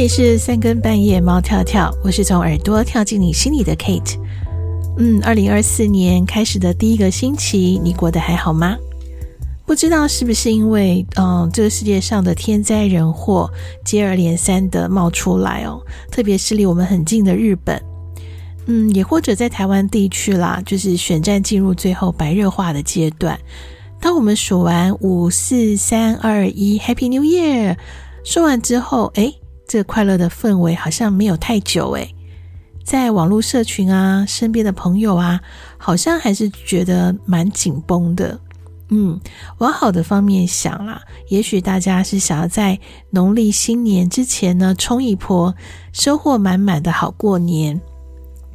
里是三更半夜，猫跳跳，我是从耳朵跳进你心里的 Kate。嗯，二零二四年开始的第一个星期，你过得还好吗？不知道是不是因为，嗯，这个世界上的天灾人祸接二连三的冒出来哦，特别是离我们很近的日本，嗯，也或者在台湾地区啦，就是选战进入最后白热化的阶段。当我们数完五四三二一，Happy New Year，说完之后，诶。这快乐的氛围好像没有太久诶，在网络社群啊，身边的朋友啊，好像还是觉得蛮紧绷的。嗯，往好的方面想啦，也许大家是想要在农历新年之前呢，冲一波，收获满满的好过年。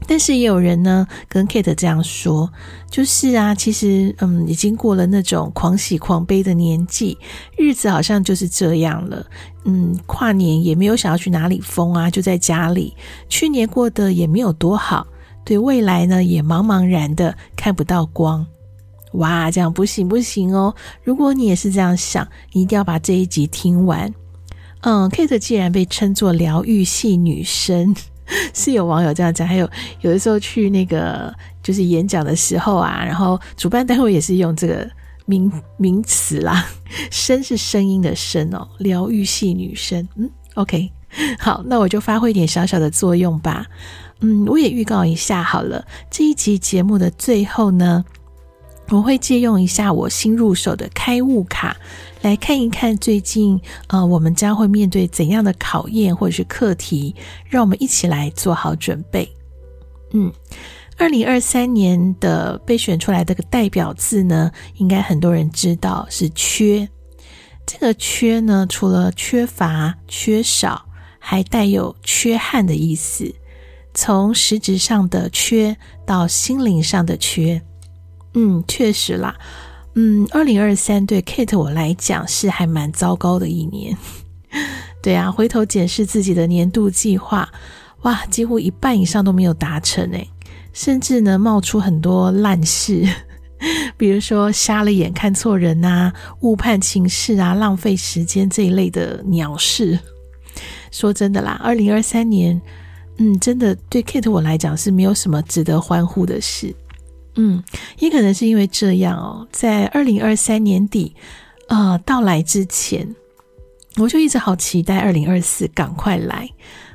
但是也有人呢跟 Kate 这样说，就是啊，其实嗯，已经过了那种狂喜狂悲的年纪，日子好像就是这样了。嗯，跨年也没有想要去哪里疯啊，就在家里。去年过得也没有多好，对未来呢也茫茫然的看不到光。哇，这样不行不行哦！如果你也是这样想，你一定要把这一集听完。嗯，Kate 既然被称作疗愈系女生。是有网友这样讲，还有有的时候去那个就是演讲的时候啊，然后主办单位也是用这个名名词啦，声是声音的声哦，疗愈系女生，嗯，OK，好，那我就发挥一点小小的作用吧，嗯，我也预告一下好了，这一集节目的最后呢。我会借用一下我新入手的开悟卡，来看一看最近呃，我们将会面对怎样的考验或者是课题，让我们一起来做好准备。嗯，二零二三年的被选出来的个代表字呢，应该很多人知道是“缺”。这个“缺”呢，除了缺乏、缺少，还带有缺憾的意思。从实质上的缺到心灵上的缺。嗯，确实啦。嗯，二零二三对 Kate 我来讲是还蛮糟糕的一年。对啊，回头检视自己的年度计划，哇，几乎一半以上都没有达成诶，甚至呢冒出很多烂事，比如说瞎了眼看错人啊，误判情势啊，浪费时间这一类的鸟事。说真的啦，二零二三年，嗯，真的对 Kate 我来讲是没有什么值得欢呼的事。嗯，也可能是因为这样哦，在二零二三年底，呃，到来之前，我就一直好期待二零二四赶快来，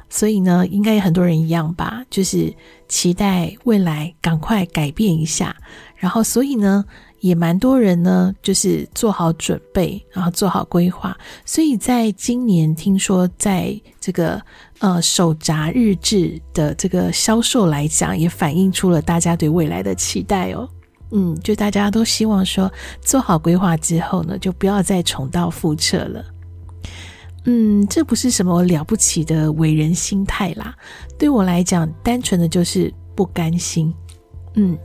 所以呢，应该也很多人一样吧，就是期待未来赶快改变一下，然后所以呢。也蛮多人呢，就是做好准备，然后做好规划，所以在今年听说，在这个呃手札日志的这个销售来讲，也反映出了大家对未来的期待哦。嗯，就大家都希望说，做好规划之后呢，就不要再重蹈覆辙了。嗯，这不是什么了不起的伟人心态啦，对我来讲，单纯的就是不甘心。嗯，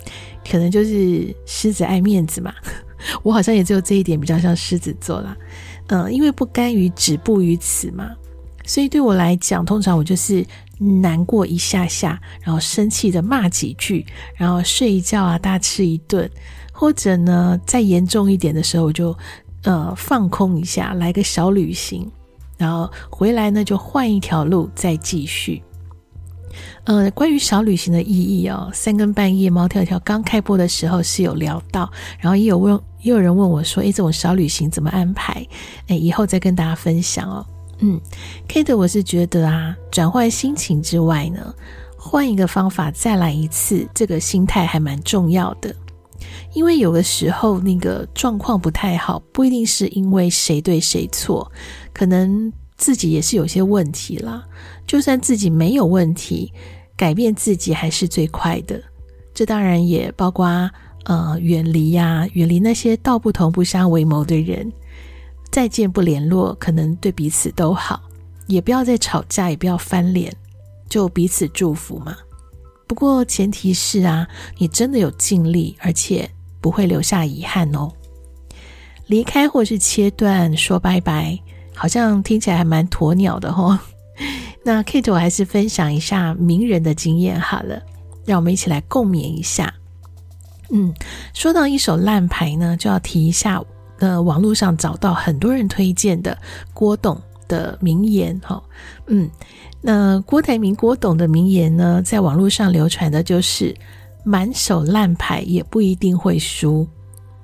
可能就是狮子爱面子嘛，我好像也只有这一点比较像狮子座啦。嗯，因为不甘于止步于此嘛，所以对我来讲，通常我就是难过一下下，然后生气的骂几句，然后睡一觉啊，大吃一顿，或者呢，再严重一点的时候，我就呃放空一下，来个小旅行，然后回来呢就换一条路再继续。呃，关于小旅行的意义哦，三更半夜猫跳跳刚开播的时候是有聊到，然后也有问，也有人问我说，诶，这种小旅行怎么安排？诶，以后再跟大家分享哦。嗯，Kate，我是觉得啊，转换心情之外呢，换一个方法再来一次，这个心态还蛮重要的。因为有的时候那个状况不太好，不一定是因为谁对谁错，可能。自己也是有些问题啦，就算自己没有问题，改变自己还是最快的。这当然也包括呃远离呀，远离那些道不同不相为谋的人，再见不联络，可能对彼此都好，也不要再吵架，也不要翻脸，就彼此祝福嘛。不过前提是啊，你真的有尽力，而且不会留下遗憾哦。离开或是切断，说拜拜。好像听起来还蛮鸵鸟的齁。那 Kate，我还是分享一下名人的经验好了，让我们一起来共勉一下。嗯，说到一手烂牌呢，就要提一下，呃，网络上找到很多人推荐的郭董的名言哈，嗯，那郭台铭郭董的名言呢，在网络上流传的就是满手烂牌也不一定会输。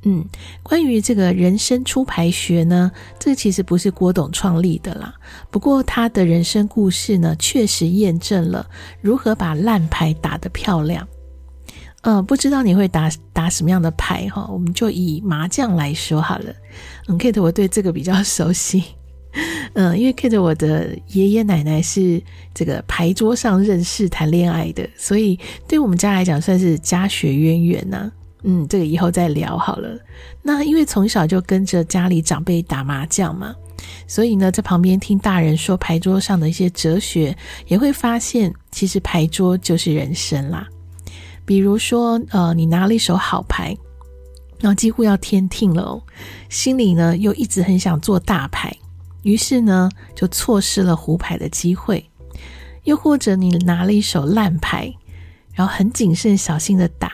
嗯，关于这个人生出牌学呢，这其实不是郭董创立的啦。不过他的人生故事呢，确实验证了如何把烂牌打得漂亮。嗯，不知道你会打打什么样的牌哈？我们就以麻将来说好了。嗯，Kate，我对这个比较熟悉。嗯，因为 Kate 我的爷爷奶奶是这个牌桌上认识谈恋爱的，所以对我们家来讲算是家学渊源呐、嗯，这个以后再聊好了。那因为从小就跟着家里长辈打麻将嘛，所以呢，在旁边听大人说牌桌上的一些哲学，也会发现其实牌桌就是人生啦。比如说，呃，你拿了一手好牌，然后几乎要天听了，心里呢又一直很想做大牌，于是呢就错失了胡牌的机会。又或者你拿了一手烂牌，然后很谨慎小心的打。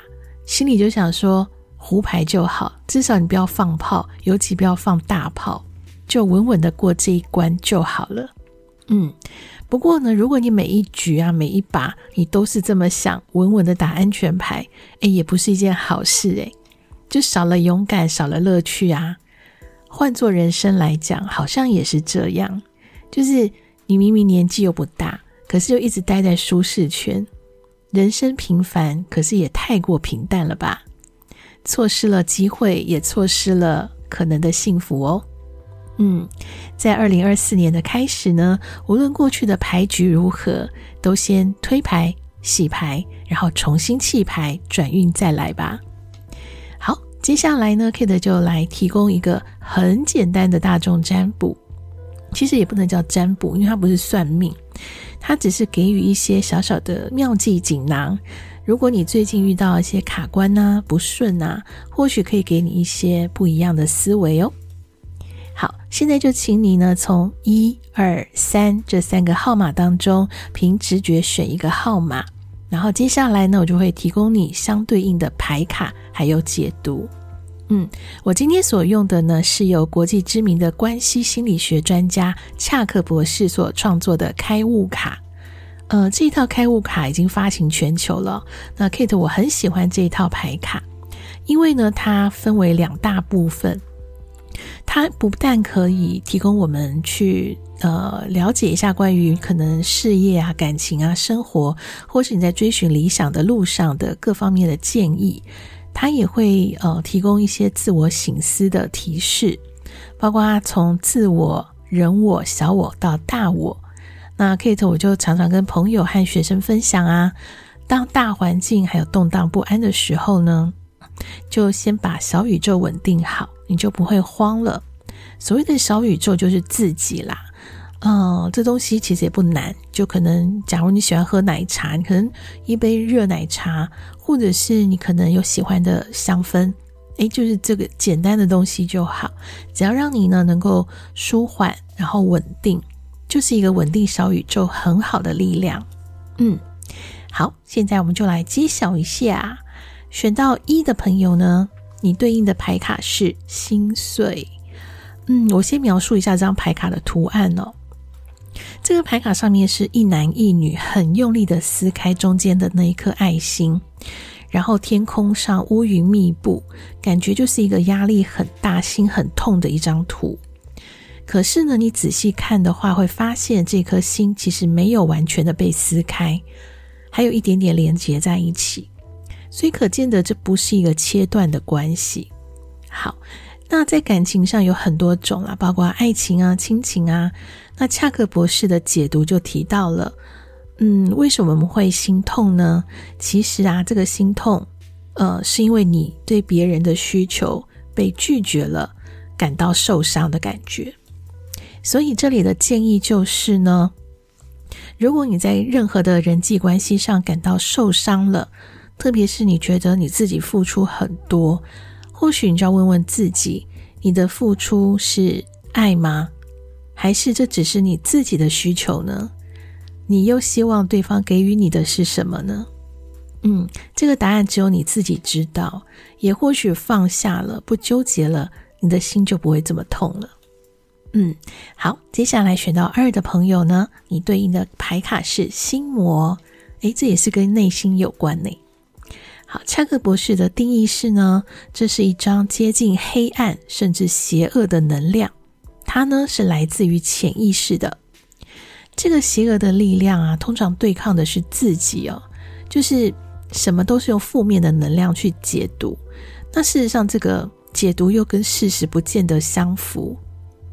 心里就想说，胡牌就好，至少你不要放炮，尤其不要放大炮，就稳稳的过这一关就好了。嗯，不过呢，如果你每一局啊，每一把你都是这么想，稳稳的打安全牌，诶，也不是一件好事诶，就少了勇敢，少了乐趣啊。换做人生来讲，好像也是这样，就是你明明年纪又不大，可是又一直待在舒适圈。人生平凡，可是也太过平淡了吧？错失了机会，也错失了可能的幸福哦。嗯，在二零二四年的开始呢，无论过去的牌局如何，都先推牌、洗牌，然后重新弃牌，转运再来吧。好，接下来呢，Kate 就来提供一个很简单的大众占卜。其实也不能叫占卜，因为它不是算命。它只是给予一些小小的妙计锦囊。如果你最近遇到一些卡关啊、不顺啊，或许可以给你一些不一样的思维哦。好，现在就请你呢，从一二三这三个号码当中，凭直觉选一个号码，然后接下来呢，我就会提供你相对应的牌卡还有解读。嗯，我今天所用的呢，是由国际知名的关系心理学专家恰克博士所创作的开悟卡。呃，这一套开悟卡已经发行全球了。那 Kate 我很喜欢这一套牌卡，因为呢，它分为两大部分。它不但可以提供我们去呃了解一下关于可能事业啊、感情啊、生活，或是你在追寻理想的路上的各方面的建议。它也会呃提供一些自我醒思的提示，包括从自我、人我、小我到大我。那 Kate 我就常常跟朋友和学生分享啊，当大环境还有动荡不安的时候呢，就先把小宇宙稳定好，你就不会慌了。所谓的小宇宙就是自己啦。嗯、呃，这东西其实也不难，就可能，假如你喜欢喝奶茶，你可能一杯热奶茶，或者是你可能有喜欢的香氛，诶，就是这个简单的东西就好，只要让你呢能够舒缓，然后稳定，就是一个稳定小宇宙很好的力量。嗯，好，现在我们就来揭晓一下，选到一的朋友呢，你对应的牌卡是心碎。嗯，我先描述一下这张牌卡的图案哦。这个牌卡上面是一男一女很用力的撕开中间的那一颗爱心，然后天空上乌云密布，感觉就是一个压力很大、心很痛的一张图。可是呢，你仔细看的话，会发现这颗心其实没有完全的被撕开，还有一点点连接在一起，所以可见的这不是一个切断的关系。好。那在感情上有很多种啦，包括爱情啊、亲情啊。那恰克博士的解读就提到了，嗯，为什么我们会心痛呢？其实啊，这个心痛，呃，是因为你对别人的需求被拒绝了，感到受伤的感觉。所以这里的建议就是呢，如果你在任何的人际关系上感到受伤了，特别是你觉得你自己付出很多。或许你就要问问自己：你的付出是爱吗？还是这只是你自己的需求呢？你又希望对方给予你的是什么呢？嗯，这个答案只有你自己知道。也或许放下了，不纠结了，你的心就不会这么痛了。嗯，好，接下来选到二的朋友呢，你对应的牌卡是心魔，诶，这也是跟内心有关呢。好，恰克博士的定义是呢，这是一张接近黑暗甚至邪恶的能量，它呢是来自于潜意识的。这个邪恶的力量啊，通常对抗的是自己哦，就是什么都是用负面的能量去解读。那事实上，这个解读又跟事实不见得相符。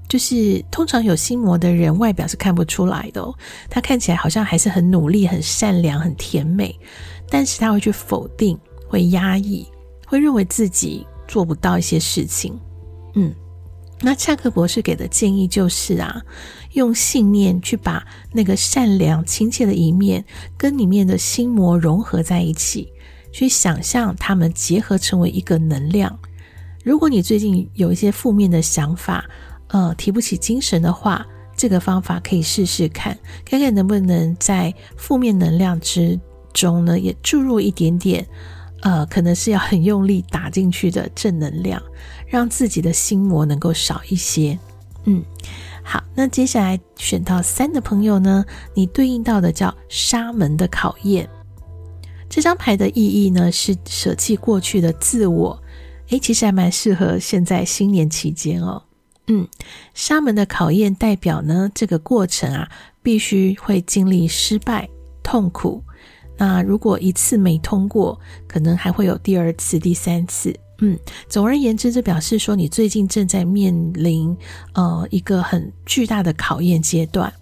就是通常有心魔的人，外表是看不出来的。他看起来好像还是很努力、很善良、很甜美，但是他会去否定、会压抑、会认为自己做不到一些事情。嗯，那恰克博士给的建议就是啊，用信念去把那个善良、亲切的一面跟里面的心魔融合在一起，去想象他们结合成为一个能量。如果你最近有一些负面的想法，呃，提不起精神的话，这个方法可以试试看，看看能不能在负面能量之中呢，也注入一点点，呃，可能是要很用力打进去的正能量，让自己的心魔能够少一些。嗯，好，那接下来选到三的朋友呢，你对应到的叫沙门的考验，这张牌的意义呢是舍弃过去的自我，诶，其实还蛮适合现在新年期间哦。嗯，沙门的考验代表呢，这个过程啊，必须会经历失败、痛苦。那如果一次没通过，可能还会有第二次、第三次。嗯，总而言之，这表示说你最近正在面临呃一个很巨大的考验阶段，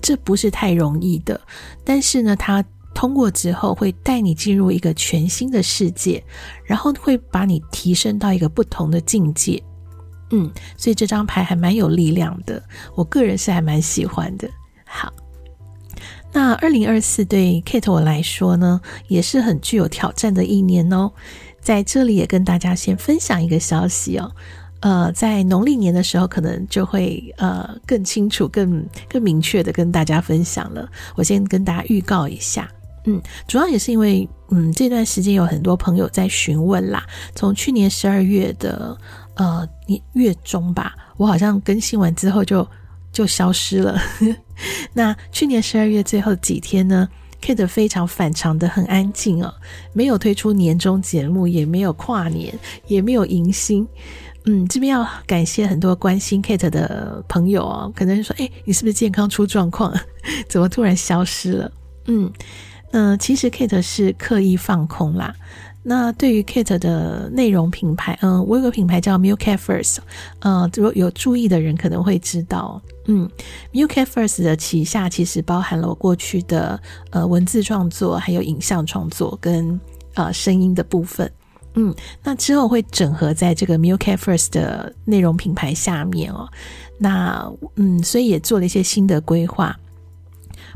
这不是太容易的。但是呢，它通过之后会带你进入一个全新的世界，然后会把你提升到一个不同的境界。嗯，所以这张牌还蛮有力量的，我个人是还蛮喜欢的。好，那二零二四对 Kate 我来说呢，也是很具有挑战的一年哦。在这里也跟大家先分享一个消息哦，呃，在农历年的时候，可能就会呃更清楚、更更明确的跟大家分享了。我先跟大家预告一下，嗯，主要也是因为嗯这段时间有很多朋友在询问啦，从去年十二月的。呃，月中吧，我好像更新完之后就就消失了。那去年十二月最后几天呢，Kate 非常反常的很安静哦，没有推出年终节目，也没有跨年，也没有迎新。嗯，这边要感谢很多关心 Kate 的朋友哦，可能说，哎，你是不是健康出状况？怎么突然消失了？嗯，呃，其实 Kate 是刻意放空啦。那对于 Kate 的内容品牌，嗯，我有个品牌叫 Milk Cat First，呃，如果有注意的人可能会知道，嗯，Milk First 的旗下其实包含了我过去的呃文字创作，还有影像创作跟呃声音的部分，嗯，那之后会整合在这个 Milk a First 的内容品牌下面哦，那嗯，所以也做了一些新的规划。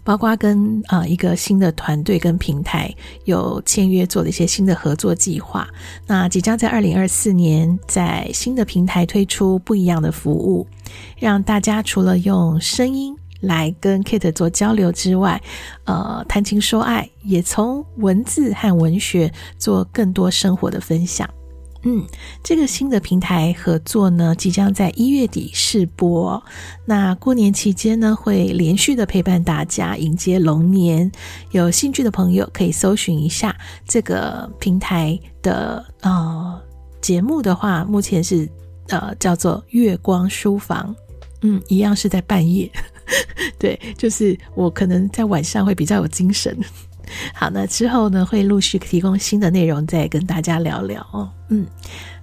包括跟呃一个新的团队跟平台有签约，做了一些新的合作计划。那即将在二零二四年在新的平台推出不一样的服务，让大家除了用声音来跟 Kate 做交流之外，呃，谈情说爱，也从文字和文学做更多生活的分享。嗯，这个新的平台合作呢，即将在一月底试播。那过年期间呢，会连续的陪伴大家迎接龙年。有兴趣的朋友可以搜寻一下这个平台的呃节目的话，目前是呃叫做月光书房。嗯，一样是在半夜。对，就是我可能在晚上会比较有精神。好，那之后呢，会陆续提供新的内容，再跟大家聊聊哦。嗯，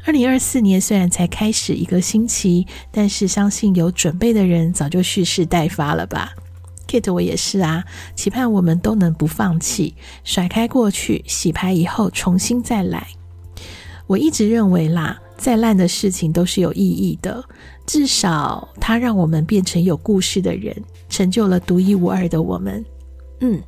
二零二四年虽然才开始一个星期，但是相信有准备的人早就蓄势待发了吧。Kate，我也是啊，期盼我们都能不放弃，甩开过去，洗牌以后重新再来。我一直认为啦，再烂的事情都是有意义的，至少它让我们变成有故事的人，成就了独一无二的我们。嗯。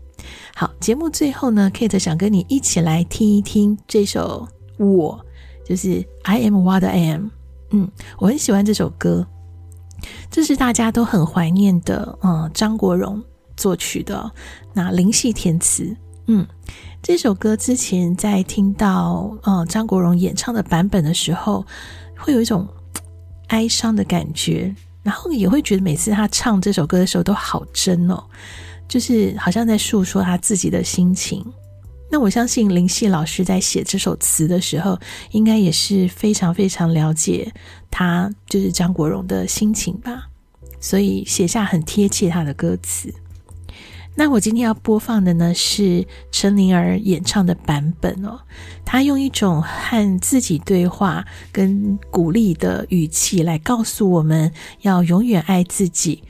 好，节目最后呢，Kate 想跟你一起来听一听这首《我》，就是 I am what I am。嗯，我很喜欢这首歌，这是大家都很怀念的，嗯，张国荣作曲的，那林夕填词。嗯，这首歌之前在听到嗯张国荣演唱的版本的时候，会有一种哀伤的感觉。然后也会觉得每次他唱这首歌的时候都好真哦，就是好像在诉说他自己的心情。那我相信林夕老师在写这首词的时候，应该也是非常非常了解他就是张国荣的心情吧，所以写下很贴切他的歌词。那我今天要播放的呢是陈灵儿演唱的版本哦，她用一种和自己对话跟鼓励的语气来告诉我们要永远爱自己，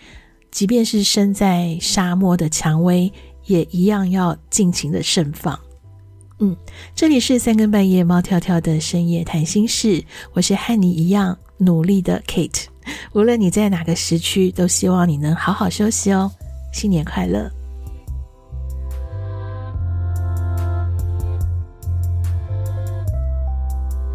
即便是身在沙漠的蔷薇，也一样要尽情的盛放。嗯，这里是三更半夜猫跳跳的深夜谈心事，我是和你一样努力的 Kate。无论你在哪个时区，都希望你能好好休息哦。新年快乐！